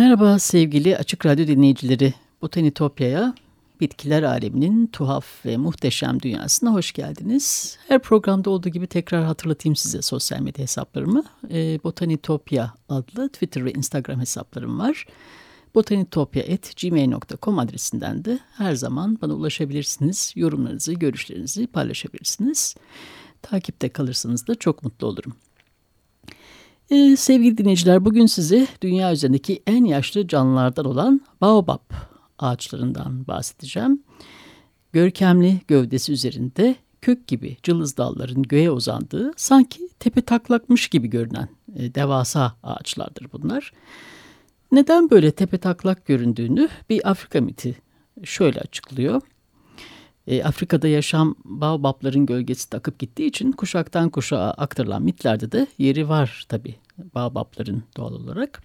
Merhaba sevgili Açık Radyo dinleyicileri. Botanitopya'ya bitkiler aleminin tuhaf ve muhteşem dünyasına hoş geldiniz. Her programda olduğu gibi tekrar hatırlatayım size sosyal medya hesaplarımı. E, Botanitopya adlı Twitter ve Instagram hesaplarım var. botanitopya.gmail.com adresinden de her zaman bana ulaşabilirsiniz. Yorumlarınızı, görüşlerinizi paylaşabilirsiniz. Takipte kalırsanız da çok mutlu olurum. Ee, sevgili dinleyiciler bugün size dünya üzerindeki en yaşlı canlılardan olan baobab ağaçlarından bahsedeceğim. Görkemli gövdesi üzerinde kök gibi cılız dalların göğe uzandığı sanki tepe taklakmış gibi görünen e, devasa ağaçlardır bunlar. Neden böyle tepe taklak göründüğünü bir Afrika miti şöyle açıklıyor. E, Afrika'da yaşam baobabların gölgesi takıp gittiği için kuşaktan kuşağa aktarılan mitlerde de yeri var tabi baobabların doğal olarak.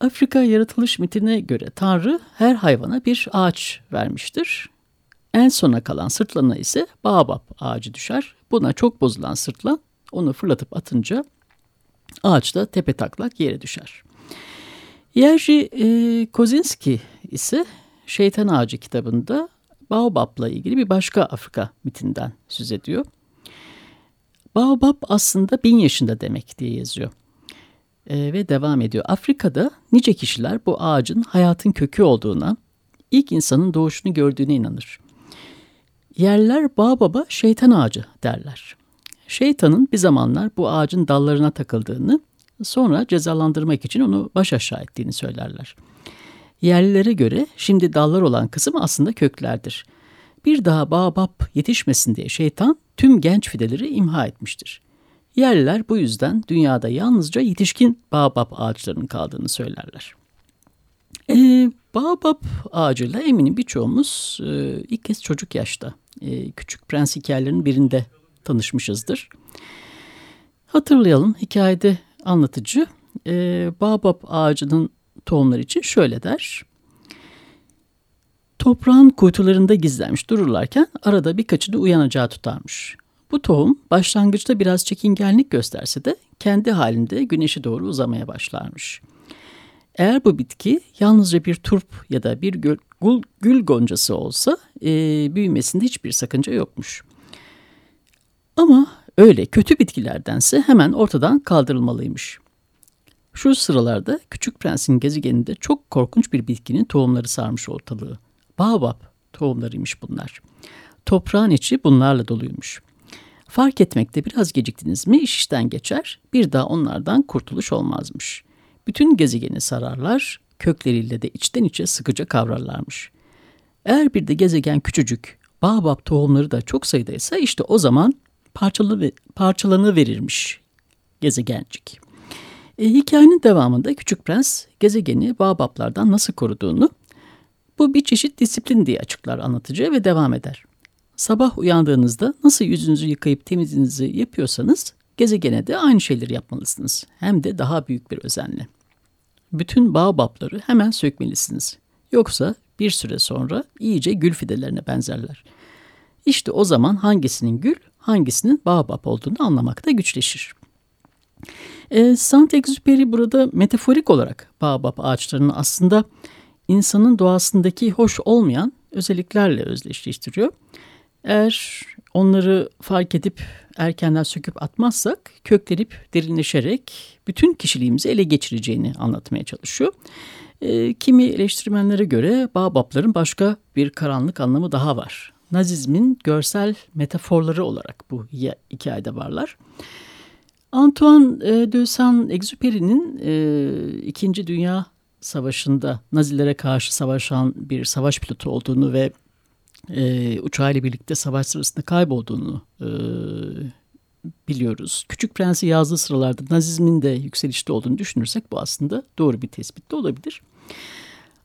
Afrika yaratılış mitine göre Tanrı her hayvana bir ağaç vermiştir. En sona kalan sırtlana ise baobab ağacı düşer. Buna çok bozulan sırtlan onu fırlatıp atınca ağaç da tepe taklak yere düşer. Jerzy e, Kozinski ise Şeytan Ağacı kitabında Baobab'la ilgili bir başka Afrika mitinden söz ediyor. Baobab aslında bin yaşında demek diye yazıyor. E, ve devam ediyor. Afrika'da nice kişiler bu ağacın hayatın kökü olduğuna, ilk insanın doğuşunu gördüğüne inanır. Yerler Baobab'a şeytan ağacı derler. Şeytanın bir zamanlar bu ağacın dallarına takıldığını, sonra cezalandırmak için onu baş aşağı ettiğini söylerler. Yerlilere göre şimdi dallar olan kısım aslında köklerdir. Bir daha baobab yetişmesin diye şeytan tüm genç fideleri imha etmiştir. Yerliler bu yüzden dünyada yalnızca yetişkin baobab ağaçlarının kaldığını söylerler. E, baobab ağacıyla eminim birçoğumuz e, ilk kez çocuk yaşta e, Küçük Prens hikayelerinin birinde tanışmışızdır. Hatırlayalım hikayede anlatıcı e, baobab ağacının tohumlar için şöyle der. Toprağın kuytularında gizlenmiş dururlarken arada birkaçını uyanacağı tutarmış. Bu tohum başlangıçta biraz çekingenlik gösterse de kendi halinde güneşe doğru uzamaya başlarmış. Eğer bu bitki yalnızca bir turp ya da bir gül, gül, gül goncası olsa e, büyümesinde hiçbir sakınca yokmuş. Ama öyle kötü bitkilerdense hemen ortadan kaldırılmalıymış. Şu sıralarda Küçük Prens'in gezegeninde çok korkunç bir bitkinin tohumları sarmış ortalığı. Baobab tohumlarıymış bunlar. Toprağın içi bunlarla doluymuş. Fark etmekte biraz geciktiniz mi iş işten geçer, bir daha onlardan kurtuluş olmazmış. Bütün gezegeni sararlar, kökleriyle de içten içe sıkıca kavrarlarmış. Eğer bir de gezegen küçücük, Baobab tohumları da çok sayıdaysa işte o zaman parçalı, parçalanı verirmiş gezegencik. E, hikayenin devamında Küçük Prens gezegeni Baobablardan nasıl koruduğunu bu bir çeşit disiplin diye açıklar anlatıcı ve devam eder. Sabah uyandığınızda nasıl yüzünüzü yıkayıp temizliğinizi yapıyorsanız gezegene de aynı şeyleri yapmalısınız. Hem de daha büyük bir özenle. Bütün baobabları hemen sökmelisiniz. Yoksa bir süre sonra iyice gül fidelerine benzerler. İşte o zaman hangisinin gül, hangisinin baobab olduğunu anlamakta güçleşir. E, Saint-Exupéry burada metaforik olarak baobab ağaçlarını aslında insanın doğasındaki hoş olmayan özelliklerle özdeşleştiriyor. Eğer onları fark edip erkenden söküp atmazsak köklenip derinleşerek bütün kişiliğimizi ele geçireceğini anlatmaya çalışıyor. E, kimi eleştirmenlere göre Baobab'ların başka bir karanlık anlamı daha var. Nazizmin görsel metaforları olarak bu hikayede varlar. Antoine e, de Saint-Exupéry'nin e, İkinci Dünya Savaşı'nda Nazilere karşı savaşan bir savaş pilotu olduğunu ve e, uçağıyla birlikte savaş sırasında kaybolduğunu e, biliyoruz. Küçük Prens'i yazdığı sıralarda Nazizmin de yükselişte olduğunu düşünürsek bu aslında doğru bir tespit de olabilir.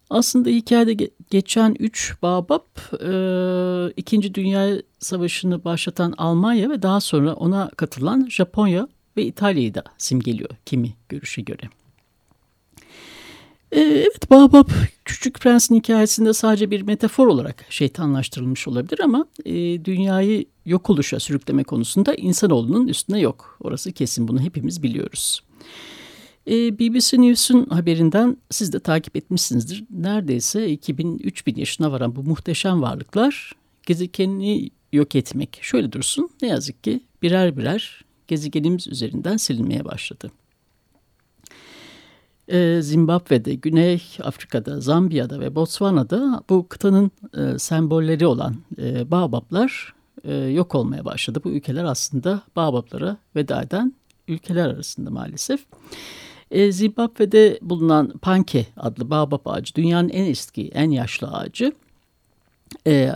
Aslında hikayede geçen üç Babab e, İkinci Dünya Savaşı'nı başlatan Almanya ve daha sonra ona katılan Japonya ve İtalya'yı da simgeliyor kimi görüşe göre. Ee, evet Babab Küçük Prens'in hikayesinde sadece bir metafor olarak şeytanlaştırılmış olabilir ama e, dünyayı yok oluşa sürükleme konusunda insanoğlunun üstüne yok. Orası kesin bunu hepimiz biliyoruz. E, BBC News'un haberinden siz de takip etmişsinizdir. Neredeyse 2000-3000 yaşına varan bu muhteşem varlıklar gezegenini yok etmek. Şöyle dursun ne yazık ki birer birer gezegenimiz üzerinden silinmeye başladı. E, Zimbabwe'de, Güney Afrika'da, Zambiya'da ve Botswana'da bu kıtanın e, sembolleri olan e, Baobablar e, yok olmaya başladı. Bu ülkeler aslında Baobablara veda eden ülkeler arasında maalesef. E, Zimbabwe'de bulunan Panke adlı Baobab ağacı dünyanın en eski, en yaşlı ağacı. E, e,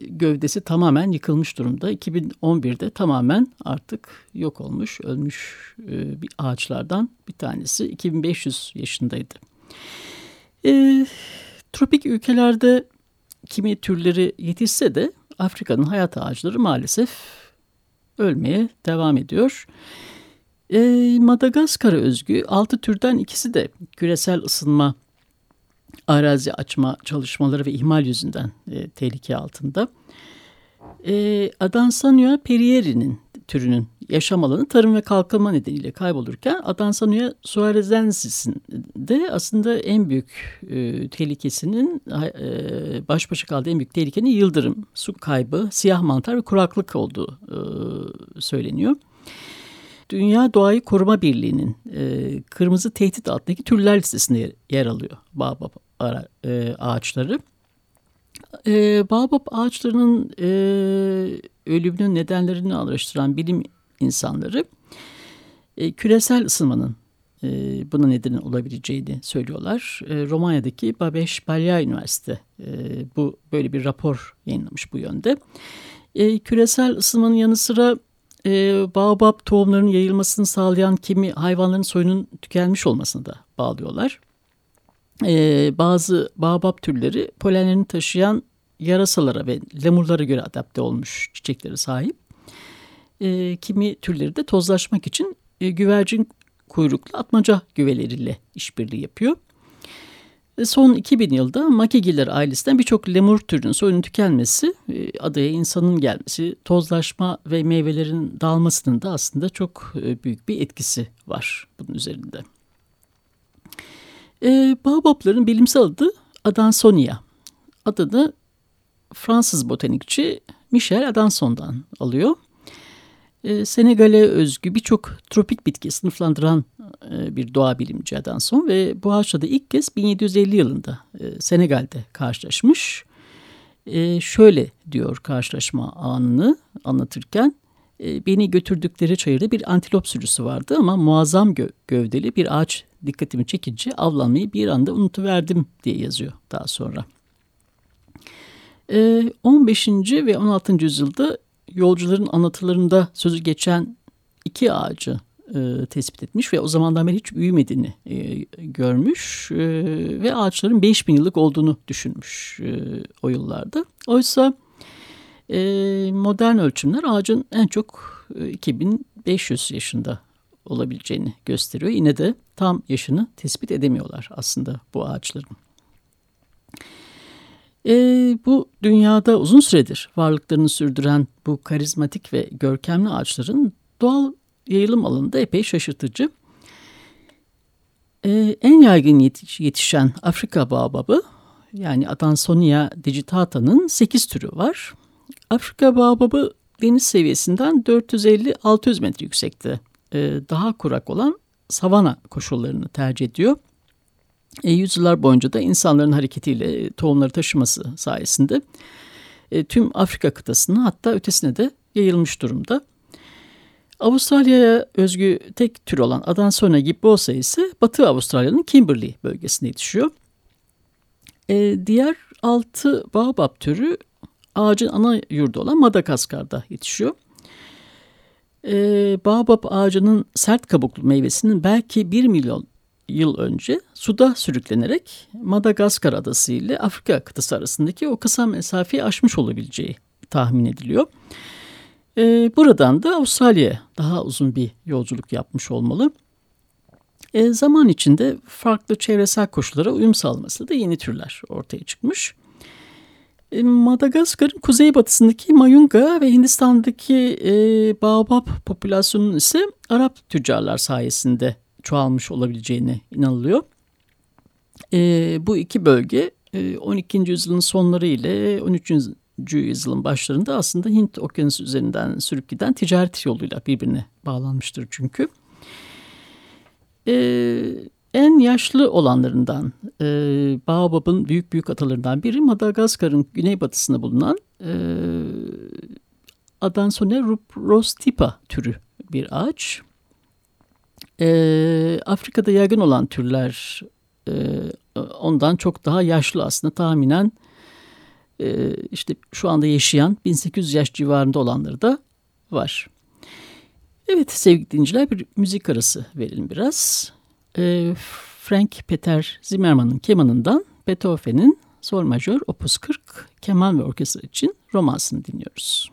gövdesi tamamen yıkılmış durumda. 2011'de tamamen artık yok olmuş, ölmüş e, bir ağaçlardan bir tanesi. 2500 yaşındaydı. E, tropik ülkelerde kimi türleri yetişse de Afrika'nın hayat ağaçları maalesef ölmeye devam ediyor. E, Madagaskar'a özgü altı türden ikisi de küresel ısınma, arazi açma çalışmaları ve ihmal yüzünden e, tehlike altında. E, Adansania perieri'nin türünün yaşam alanı tarım ve kalkınma nedeniyle kaybolurken Adansania suarezensis'in de aslında en büyük e, tehlikesinin e, baş başa kaldığı en büyük tehlikenin yıldırım, su kaybı, siyah mantar ve kuraklık olduğu e, söyleniyor. Dünya Doğayı Koruma Birliği'nin e, kırmızı tehdit altındaki türler listesinde yer alıyor Baobab ara, e, ağaçları. E, Baobab ağaçlarının e, ölümünün nedenlerini araştıran bilim insanları e, küresel ısınmanın e, buna neden olabileceğini söylüyorlar. E, Romanya'daki Babeş Balya Üniversite e, bu böyle bir rapor yayınlamış bu yönde. E, küresel ısınmanın yanı sıra e, baobab tohumlarının yayılmasını sağlayan kimi hayvanların soyunun tükenmiş olmasını da bağlıyorlar. E, bazı baobab türleri polenlerini taşıyan yarasalara ve lemurlara göre adapte olmuş çiçekleri sahip. E, kimi türleri de tozlaşmak için e, güvercin kuyruklu atmaca güveleriyle işbirliği yapıyor. Son 2000 yılda Makegiller ailesinden birçok lemur türünün soyunun tükenmesi, e, adaya insanın gelmesi, tozlaşma ve meyvelerin dağılmasının da aslında çok e, büyük bir etkisi var bunun üzerinde. E, Baobabların bilimsel adı Adansonia. Adını Fransız botanikçi Michel Adanson'dan alıyor. E, Senegal'e özgü birçok tropik bitki sınıflandıran e, bir doğa bilimci Adanson ve bu ağaçla da ilk kez 1750 yılında e, Senegal'de karşılaşmış. E, şöyle diyor karşılaşma anını anlatırken e, beni götürdükleri çayırda bir antilop sürüsü vardı ama muazzam gö gövdeli bir ağaç dikkatimi çekince avlanmayı bir anda unutuverdim diye yazıyor daha sonra. E, 15. ve 16. yüzyılda yolcuların anlatılarında sözü geçen iki ağacı e, tespit etmiş ve o zamandan beri hiç büyümediğini e, görmüş e, ve ağaçların 5000 yıllık olduğunu düşünmüş e, o yıllarda. Oysa e, modern ölçümler ağacın en çok e, 2500 yaşında olabileceğini gösteriyor. Yine de tam yaşını tespit edemiyorlar aslında bu ağaçların. E, bu dünyada uzun süredir varlıklarını sürdüren bu karizmatik ve görkemli ağaçların doğal yayılım alanında epey şaşırtıcı. E, en yaygın yetiş, yetişen Afrika baobabı yani Adansonia digitata'nın 8 türü var. Afrika baobabı deniz seviyesinden 450-600 metre yüksekte. E, daha kurak olan savana koşullarını tercih ediyor. E, yüzyıllar boyunca da insanların hareketiyle tohumları taşıması sayesinde e, tüm Afrika kıtasını hatta ötesine de yayılmış durumda. Avustralya'ya özgü tek tür olan Adansona gibbosa ise Batı Avustralya'nın Kimberley bölgesinde yetişiyor. E, diğer altı baobab türü ağacın ana yurdu olan Madagaskar'da yetişiyor. E, baobab ağacının sert kabuklu meyvesinin belki 1 milyon yıl önce suda sürüklenerek Madagaskar adası ile Afrika kıtası arasındaki o kısa mesafeyi aşmış olabileceği tahmin ediliyor. E, buradan da Avustralya'ya daha uzun bir yolculuk yapmış olmalı. E, zaman içinde farklı çevresel koşullara uyum sağlaması da yeni türler ortaya çıkmış. E, Madagaskar'ın kuzeybatısındaki Mayunga ve Hindistan'daki e, Baobab popülasyonunun ise Arap tüccarlar sayesinde çoğalmış olabileceğine inanılıyor. E, bu iki bölge e, 12. yüzyılın sonları ile 13. yüzyılın başlarında aslında Hint okyanusu üzerinden sürüp giden ticaret yoluyla birbirine bağlanmıştır çünkü. E, en yaşlı olanlarından e, Baobab'ın büyük büyük atalarından biri Madagaskar'ın güneybatısında bulunan e, Adansone ruprostipa türü bir ağaç. E, Afrika'da yaygın olan türler e, ondan çok daha yaşlı aslında tahminen e, işte şu anda yaşayan 1800 yaş civarında olanları da var. Evet sevgili dinleyiciler bir müzik arası verelim biraz. E, Frank Peter Zimmermann'ın kemanından Beethoven'in Sol Majör Opus 40 keman ve orkestra için romansını dinliyoruz.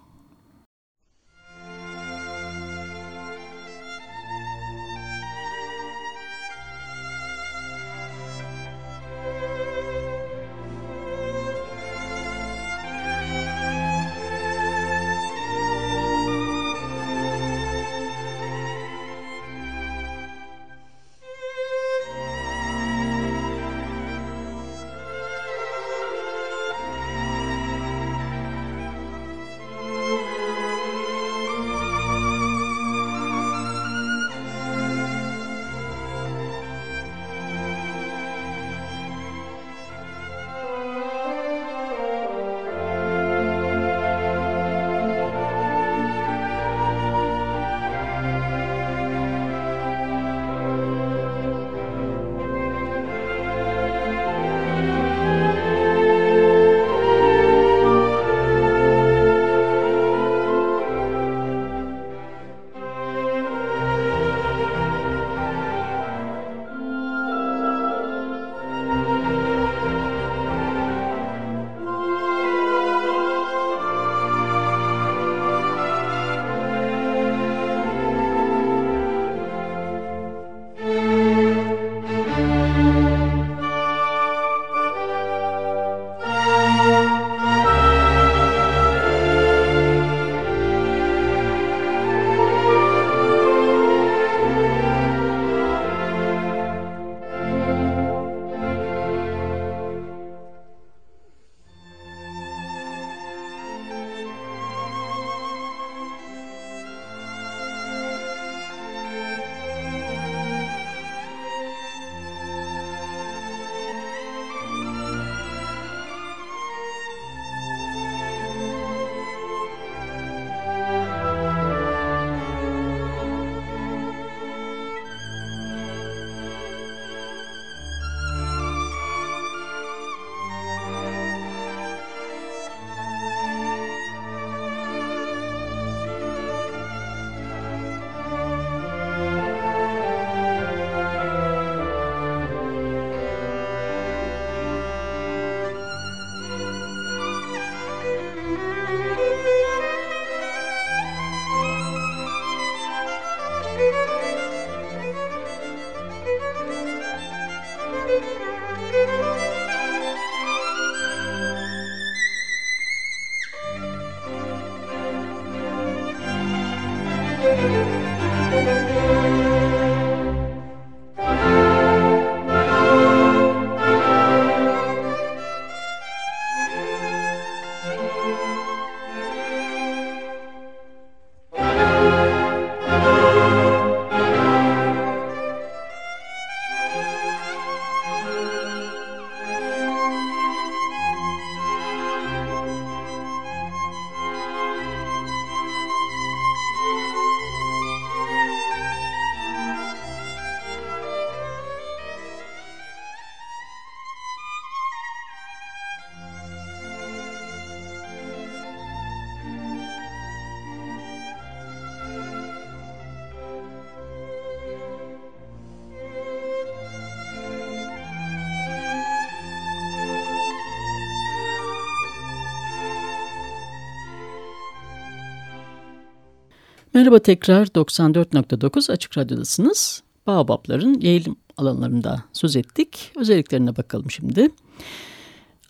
Merhaba tekrar 94.9 Açık Radyo'dasınız. Baobabların yayılım alanlarında söz ettik. Özelliklerine bakalım şimdi.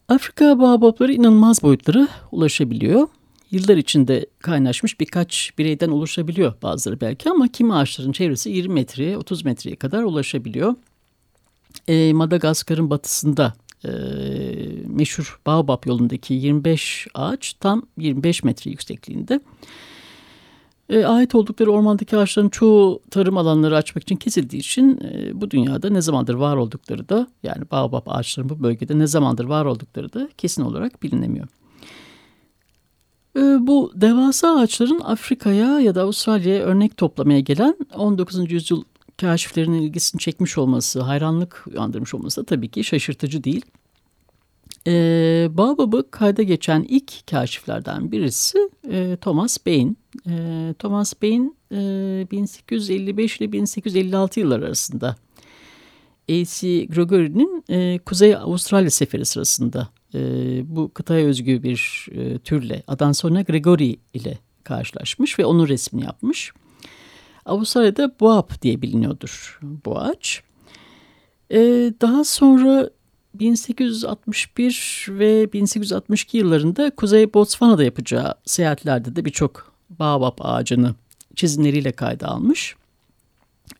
Afrika baobabları inanılmaz boyutlara ulaşabiliyor. yıllar içinde kaynaşmış birkaç bireyden oluşabiliyor bazıları belki ama kimi ağaçların çevresi 20 metreye 30 metreye kadar ulaşabiliyor. E, Madagaskar'ın batısında e, meşhur Baobab yolundaki 25 ağaç tam 25 metre yüksekliğinde. E, ait oldukları ormandaki ağaçların çoğu tarım alanları açmak için kesildiği için e, bu dünyada ne zamandır var oldukları da yani Baobab ağaçların bu bölgede ne zamandır var oldukları da kesin olarak bilinemiyor. E, bu devasa ağaçların Afrika'ya ya da Avustralya'ya örnek toplamaya gelen 19. yüzyıl kaşiflerinin ilgisini çekmiş olması, hayranlık uyandırmış olması da tabii ki şaşırtıcı değil. E, Baobab'ı kayda geçen ilk kaşiflerden birisi e, Thomas Bain. E, Thomas Bain e, 1855 ile 1856 yıllar arasında A.C. Gregory'nin e, Kuzey Avustralya seferi sırasında e, bu kıtaya özgü bir e, türle Adansona Gregory ile karşılaşmış ve onun resmini yapmış. Avustralya'da boab diye biliniyordur bu ağaç. Ee, daha sonra 1861 ve 1862 yıllarında Kuzey Botswana'da yapacağı seyahatlerde de birçok baobab ağacını çizimleriyle kayda almış.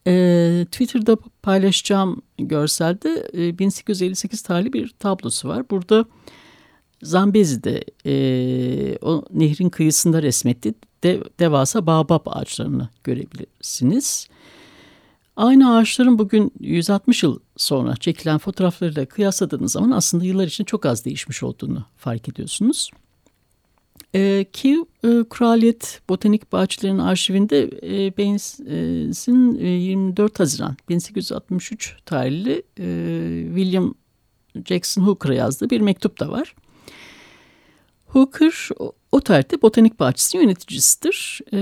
Ee, Twitter'da paylaşacağım görselde e, 1858 tarihli bir tablosu var. Burada Zambezi'de e, o nehrin kıyısında resmetti de, devasa baobab ağaçlarını görebilirsiniz. Aynı ağaçların bugün 160 yıl sonra çekilen fotoğraflarıyla kıyasladığınız zaman aslında yıllar içinde çok az değişmiş olduğunu fark ediyorsunuz. Ee, ki e, Kraliyet Botanik Bahçelerinin arşivinde e, Baines'in e, 24 Haziran 1863 tarihli e, William Jackson Hooker'a yazdığı bir mektup da var. Hooker o tarihte botanik bahçesi yöneticisidir. E,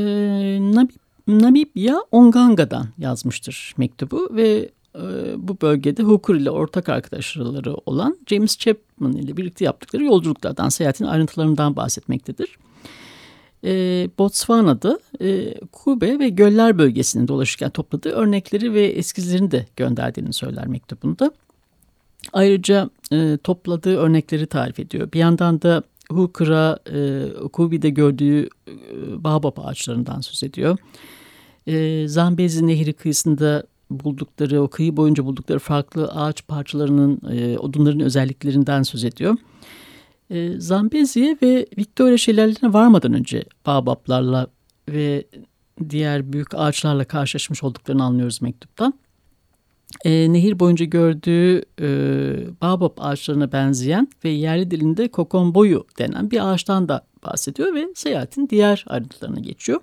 Namib, Namibya Onganga'dan yazmıştır mektubu ve e, bu bölgede Hooker ile ortak arkadaşları olan James Chapman ile birlikte yaptıkları yolculuklardan, seyahatin ayrıntılarından bahsetmektedir. E, Botswana'da e, Kube ve göller bölgesinde dolaşırken topladığı örnekleri ve eskizlerini de gönderdiğini söyler mektubunda. Ayrıca e, topladığı örnekleri tarif ediyor. Bir yandan da Hooker'a e, Kubi'de gördüğü e, baobab ağaçlarından söz ediyor. E, Zambezi Nehri kıyısında buldukları, o kıyı boyunca buldukları farklı ağaç parçalarının, e, odunların özelliklerinden söz ediyor. E, Zambezi'ye ve Victoria şelalelerine varmadan önce baobablarla ve diğer büyük ağaçlarla karşılaşmış olduklarını anlıyoruz mektuptan e, nehir boyunca gördüğü e, baobab ağaçlarına benzeyen ve yerli dilinde kokonboyu denen bir ağaçtan da bahsediyor ve seyahatin diğer ayrıntılarına geçiyor.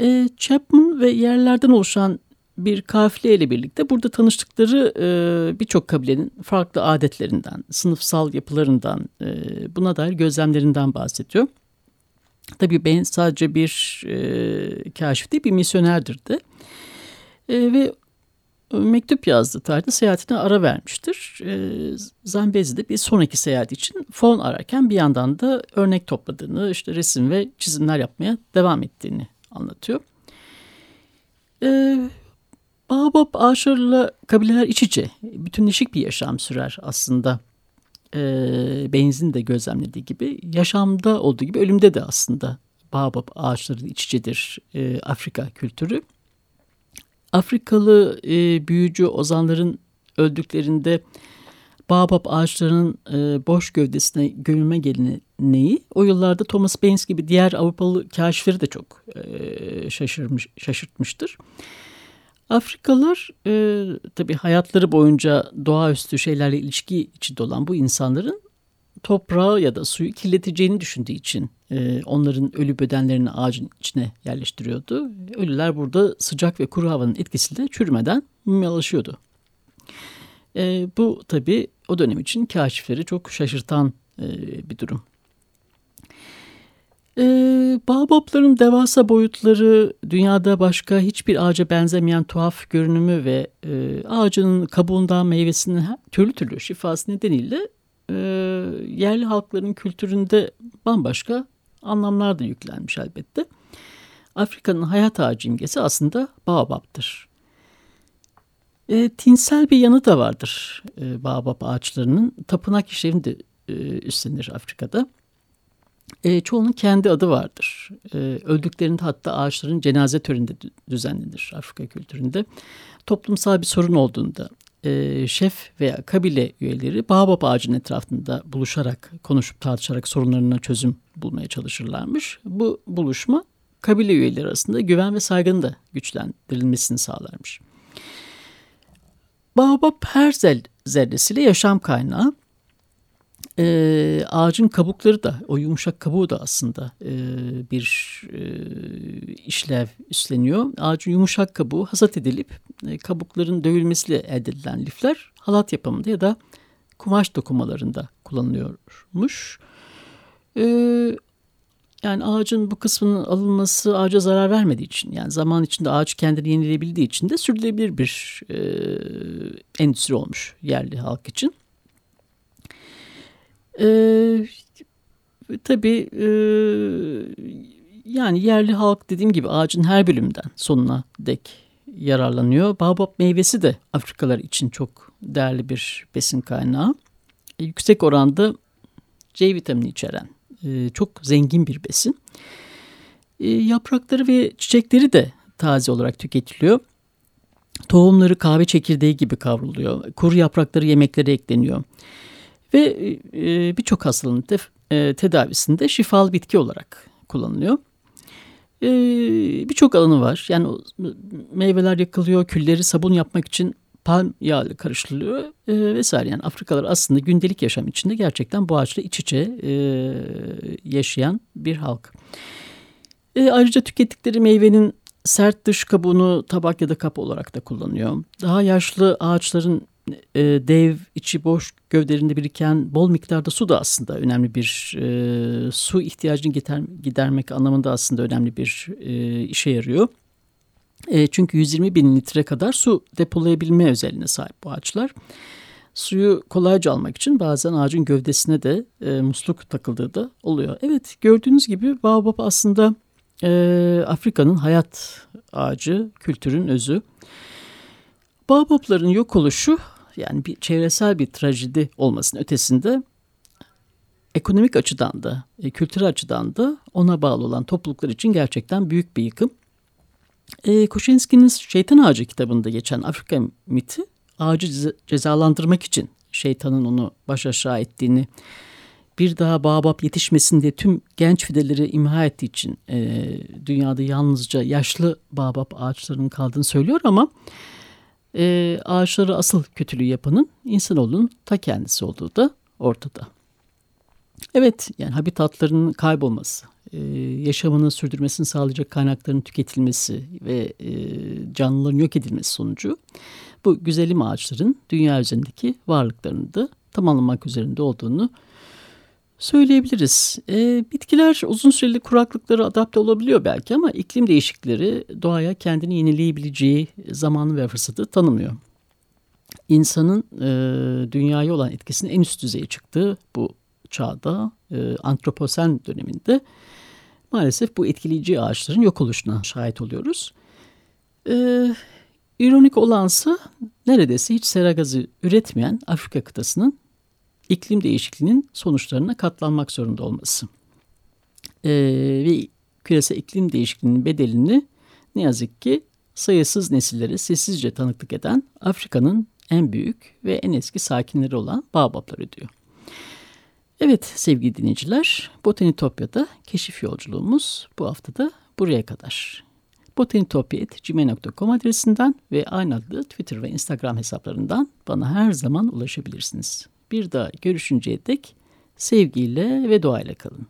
E, Chapman ve yerlerden oluşan bir kafile ile birlikte burada tanıştıkları e, birçok kabilenin farklı adetlerinden, sınıfsal yapılarından, e, buna dair gözlemlerinden bahsediyor. Tabii ben sadece bir e, kaşif değil bir misyonerdir de. E, ve mektup yazdı tarihte seyahatine ara vermiştir. E, Zambezi de bir sonraki seyahat için fon ararken bir yandan da örnek topladığını, işte resim ve çizimler yapmaya devam ettiğini anlatıyor. E, Baobab ağaçlarıyla kabileler iç içe, bütünleşik bir yaşam sürer aslında. E, Benzin de gözlemlediği gibi, yaşamda olduğu gibi ölümde de aslında Baobab ağaçları iç içedir e, Afrika kültürü. Afrikalı e, büyücü ozanların öldüklerinde Baobab ağaçlarının e, boş gövdesine gömülme geleneği o yıllarda Thomas Baines gibi diğer Avrupalı kaşifleri de çok e, şaşırmış, şaşırtmıştır. Afrikalılar e, tabii hayatları boyunca doğaüstü şeylerle ilişki içinde olan bu insanların toprağı ya da suyu kirleteceğini düşündüğü için e, onların ölü bedenlerini ağacın içine yerleştiriyordu. Ölüler burada sıcak ve kuru havanın etkisiyle çürümeden mumyalaşıyordu. E, bu tabi o dönem için kaşifleri çok şaşırtan e, bir durum. E, Baobabların devasa boyutları, dünyada başka hiçbir ağaca benzemeyen tuhaf görünümü ve e, ağacının kabuğundan meyvesinin türlü türlü şifası nedeniyle e, yerli halkların kültüründe bambaşka anlamlar da yüklenmiş elbette. Afrika'nın hayat ağacı imgesi aslında baobab'tır. E, tinsel bir yanı da vardır e, baobab ağaçlarının. Tapınak işlerini de e, üstlenir Afrika'da. E, çoğunun kendi adı vardır. E, öldüklerinde hatta ağaçların cenaze töreninde düzenlenir Afrika kültüründe. Toplumsal bir sorun olduğunda e, şef veya kabile üyeleri baobab ağacının etrafında buluşarak, konuşup tartışarak sorunlarına çözüm bulmaya çalışırlarmış. Bu buluşma kabile üyeleri arasında güven ve saygının da güçlendirilmesini sağlarmış. Baobab her zerresiyle yaşam kaynağı e, ağacın kabukları da o yumuşak kabuğu da aslında e, bir e, işlev üstleniyor. Ağacın yumuşak kabuğu hasat edilip e, kabukların dövülmesiyle elde edilen lifler halat yapımında ya da kumaş dokumalarında kullanılıyormuş. E, yani ağacın bu kısmının alınması ağaca zarar vermediği için yani zaman içinde ağaç kendini yenileyebildiği için de sürdürülebilir bir e, endüstri olmuş yerli halk için. Ee, tabii e, yani yerli halk dediğim gibi ağacın her bölümünden sonuna dek yararlanıyor. Baobab meyvesi de Afrikalılar için çok değerli bir besin kaynağı. E, yüksek oranda C vitamini içeren e, çok zengin bir besin. E, yaprakları ve çiçekleri de taze olarak tüketiliyor. Tohumları kahve çekirdeği gibi kavruluyor. Kuru yaprakları yemeklere ekleniyor. Ve e, birçok hastalığın te, e, tedavisinde şifalı bitki olarak kullanılıyor. E, birçok alanı var. Yani meyveler yakılıyor, külleri sabun yapmak için palm yağı karıştırılıyor e, vesaire. Yani Afrikalılar aslında gündelik yaşam içinde gerçekten bu ağaçla iç içe e, yaşayan bir halk. E, ayrıca tükettikleri meyvenin sert dış kabuğunu tabak ya da kap olarak da kullanıyor. Daha yaşlı ağaçların e, dev, içi boş gövdelerinde biriken bol miktarda su da aslında önemli bir e, su ihtiyacını gider, gidermek anlamında aslında önemli bir e, işe yarıyor. E, çünkü 120 bin litre kadar su depolayabilme özelliğine sahip bu ağaçlar. Suyu kolayca almak için bazen ağacın gövdesine de e, musluk takıldığı da oluyor. Evet gördüğünüz gibi baobab aslında e, Afrika'nın hayat ağacı, kültürün özü. Baobabların yok oluşu yani bir çevresel bir trajedi olmasının ötesinde ekonomik açıdan da, e, kültürel açıdan da ona bağlı olan topluluklar için gerçekten büyük bir yıkım. E, Koşinski'nin Şeytan Ağacı kitabında geçen Afrika miti ağacı cezalandırmak için şeytanın onu baş aşağı ettiğini, bir daha Baobab yetişmesin diye tüm genç fideleri imha ettiği için e, dünyada yalnızca yaşlı Baobab ağaçlarının kaldığını söylüyor ama e, ağaçları asıl kötülüğü yapanın insanoğlunun ta kendisi olduğu da ortada. Evet yani habitatlarının kaybolması, e, yaşamını sürdürmesini sağlayacak kaynakların tüketilmesi ve e, canlıların yok edilmesi sonucu bu güzelim ağaçların dünya üzerindeki varlıklarını da tamamlamak üzerinde olduğunu söyleyebiliriz. E, bitkiler uzun süreli kuraklıklara adapte olabiliyor belki ama iklim değişiklikleri doğaya kendini yenileyebileceği zamanı ve fırsatı tanımıyor. İnsanın e, dünyaya olan etkisinin en üst düzeye çıktığı bu çağda e, antroposen döneminde maalesef bu etkileyici ağaçların yok oluşuna şahit oluyoruz. E, ironik olansa neredeyse hiç sera gazı üretmeyen Afrika kıtasının iklim değişikliğinin sonuçlarına katlanmak zorunda olması. Ee, ve küresel iklim değişikliğinin bedelini ne yazık ki sayısız nesillere sessizce tanıklık eden Afrika'nın en büyük ve en eski sakinleri olan Baobablar ödüyor. Evet sevgili dinleyiciler, Botanitopya'da keşif yolculuğumuz bu haftada buraya kadar. botanitopya.gmail.com adresinden ve aynı adlı Twitter ve Instagram hesaplarından bana her zaman ulaşabilirsiniz. Bir daha görüşünceye dek sevgiyle ve doğayla kalın.